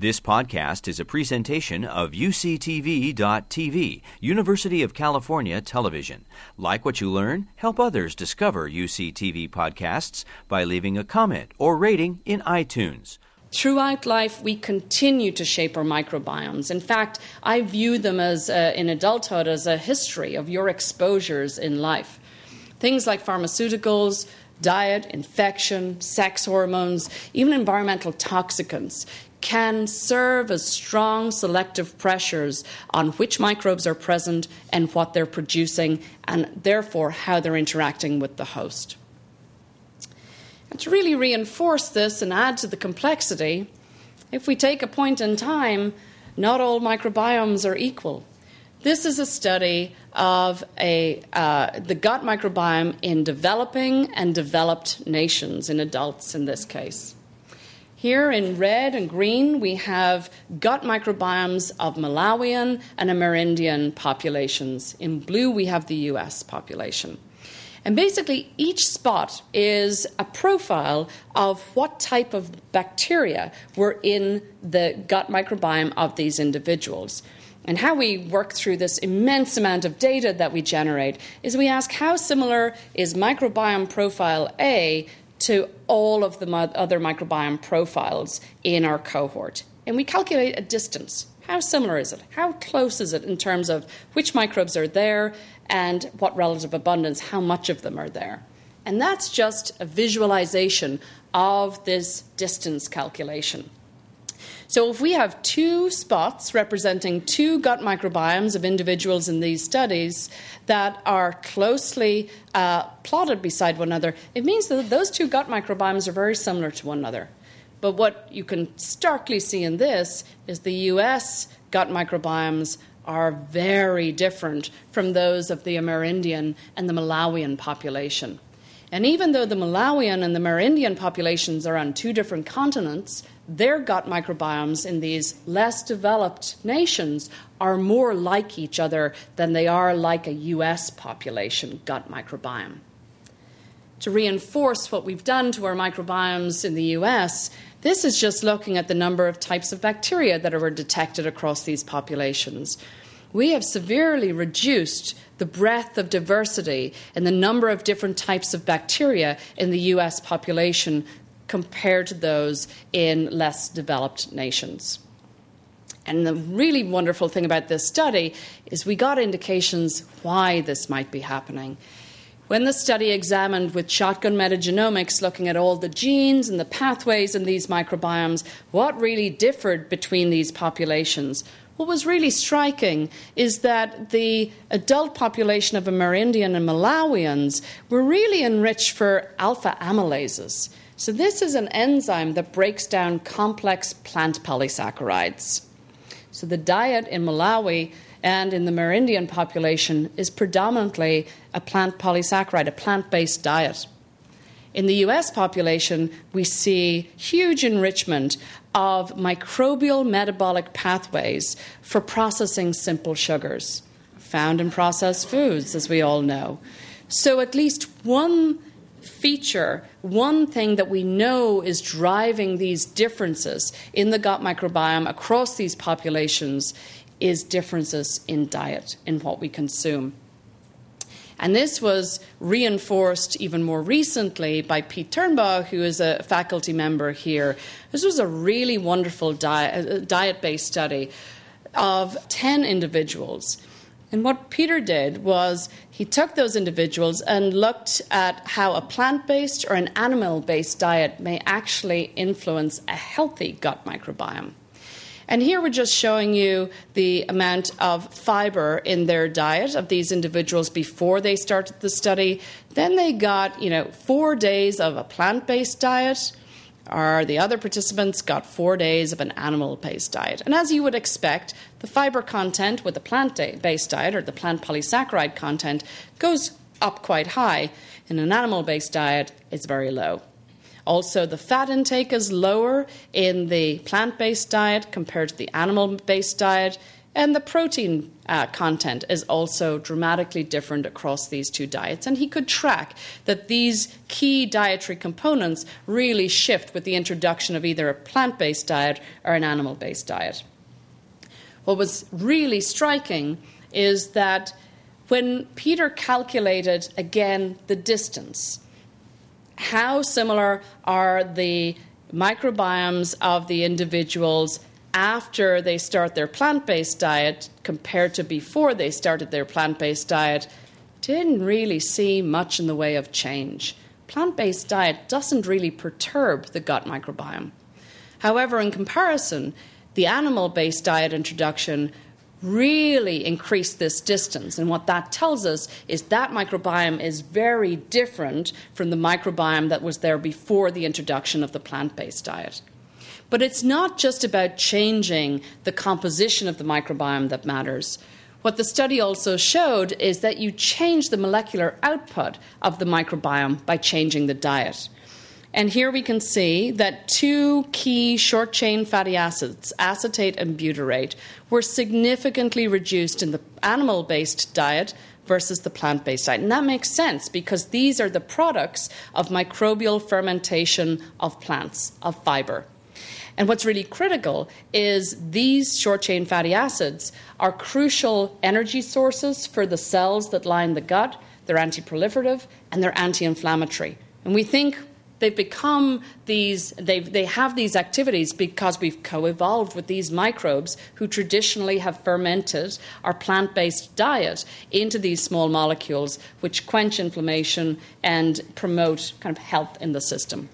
This podcast is a presentation of UCTV.tv, University of California Television. Like what you learn? Help others discover UCTV podcasts by leaving a comment or rating in iTunes. Throughout life, we continue to shape our microbiomes. In fact, I view them as, uh, in adulthood, as a history of your exposures in life. Things like pharmaceuticals, diet, infection, sex hormones, even environmental toxicants can serve as strong selective pressures on which microbes are present and what they're producing, and therefore how they're interacting with the host. And to really reinforce this and add to the complexity, if we take a point in time, not all microbiomes are equal. This is a study of a, uh, the gut microbiome in developing and developed nations, in adults in this case. Here in red and green, we have gut microbiomes of Malawian and Amerindian populations. In blue, we have the US population. And basically, each spot is a profile of what type of bacteria were in the gut microbiome of these individuals. And how we work through this immense amount of data that we generate is we ask how similar is microbiome profile A to all of the other microbiome profiles in our cohort. And we calculate a distance. How similar is it? How close is it in terms of which microbes are there and what relative abundance, how much of them are there? And that's just a visualization of this distance calculation. So, if we have two spots representing two gut microbiomes of individuals in these studies that are closely uh, plotted beside one another, it means that those two gut microbiomes are very similar to one another. But what you can starkly see in this is the US gut microbiomes are very different from those of the Amerindian and the Malawian population. And even though the Malawian and the Amerindian populations are on two different continents, their gut microbiomes in these less developed nations are more like each other than they are like a US population gut microbiome. To reinforce what we've done to our microbiomes in the US, this is just looking at the number of types of bacteria that are detected across these populations. We have severely reduced the breadth of diversity in the number of different types of bacteria in the US population compared to those in less developed nations. And the really wonderful thing about this study is we got indications why this might be happening. When the study examined with shotgun metagenomics, looking at all the genes and the pathways in these microbiomes, what really differed between these populations, what was really striking is that the adult population of Amerindian and Malawians were really enriched for alpha amylases. So, this is an enzyme that breaks down complex plant polysaccharides. So, the diet in Malawi and in the Amerindian population is predominantly a plant polysaccharide, a plant based diet. In the US population, we see huge enrichment of microbial metabolic pathways for processing simple sugars, found in processed foods, as we all know. So, at least one feature, one thing that we know is driving these differences in the gut microbiome across these populations is differences in diet, in what we consume. And this was reinforced even more recently by Pete Turnbaugh, who is a faculty member here. This was a really wonderful diet uh, based study of 10 individuals and what Peter did was he took those individuals and looked at how a plant based or an animal based diet may actually influence a healthy gut microbiome. And here we're just showing you the amount of fiber in their diet of these individuals before they started the study. Then they got, you know, four days of a plant based diet, are the other participants got four days of an animal based diet. And as you would expect, the fiber content with the plant based diet or the plant polysaccharide content goes up quite high. In an animal based diet, it's very low. Also, the fat intake is lower in the plant based diet compared to the animal based diet. And the protein uh, content is also dramatically different across these two diets. And he could track that these key dietary components really shift with the introduction of either a plant based diet or an animal based diet. What was really striking is that when Peter calculated again the distance, how similar are the microbiomes of the individuals after they start their plant based diet compared to before they started their plant based diet? Didn't really see much in the way of change. Plant based diet doesn't really perturb the gut microbiome. However, in comparison, the animal based diet introduction really increased this distance. And what that tells us is that microbiome is very different from the microbiome that was there before the introduction of the plant based diet. But it's not just about changing the composition of the microbiome that matters. What the study also showed is that you change the molecular output of the microbiome by changing the diet. And here we can see that two key short chain fatty acids, acetate and butyrate, were significantly reduced in the animal based diet versus the plant based diet. And that makes sense because these are the products of microbial fermentation of plants, of fiber. And what's really critical is these short chain fatty acids are crucial energy sources for the cells that line the gut. They're anti proliferative and they're anti inflammatory. And we think they've become these they they have these activities because we've co-evolved with these microbes who traditionally have fermented our plant-based diet into these small molecules which quench inflammation and promote kind of health in the system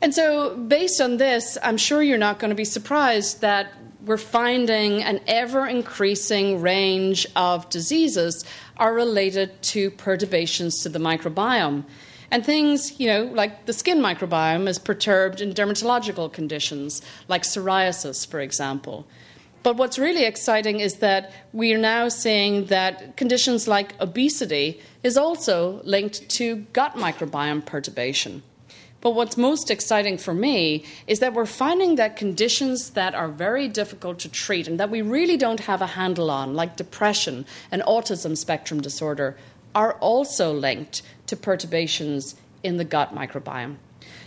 and so based on this i'm sure you're not going to be surprised that we're finding an ever increasing range of diseases are related to perturbations to the microbiome and things, you know, like the skin microbiome is perturbed in dermatological conditions, like psoriasis, for example. But what's really exciting is that we are now seeing that conditions like obesity is also linked to gut microbiome perturbation. But what's most exciting for me is that we're finding that conditions that are very difficult to treat and that we really don't have a handle on, like depression and autism spectrum disorder, are also linked to perturbations in the gut microbiome,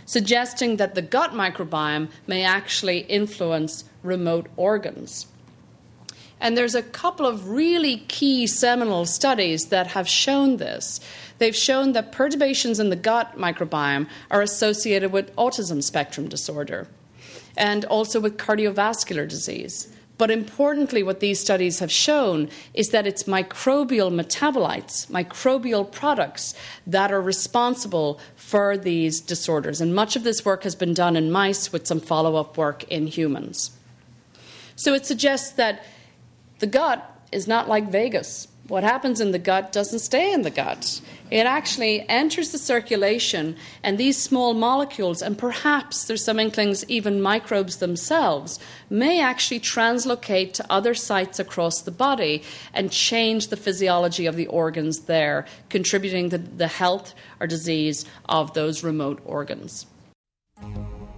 suggesting that the gut microbiome may actually influence remote organs. And there's a couple of really key seminal studies that have shown this. They've shown that perturbations in the gut microbiome are associated with autism spectrum disorder and also with cardiovascular disease. But importantly, what these studies have shown is that it's microbial metabolites, microbial products, that are responsible for these disorders. And much of this work has been done in mice with some follow up work in humans. So it suggests that the gut is not like Vegas. What happens in the gut doesn't stay in the gut. It actually enters the circulation, and these small molecules, and perhaps there's some inklings, even microbes themselves, may actually translocate to other sites across the body and change the physiology of the organs there, contributing to the health or disease of those remote organs.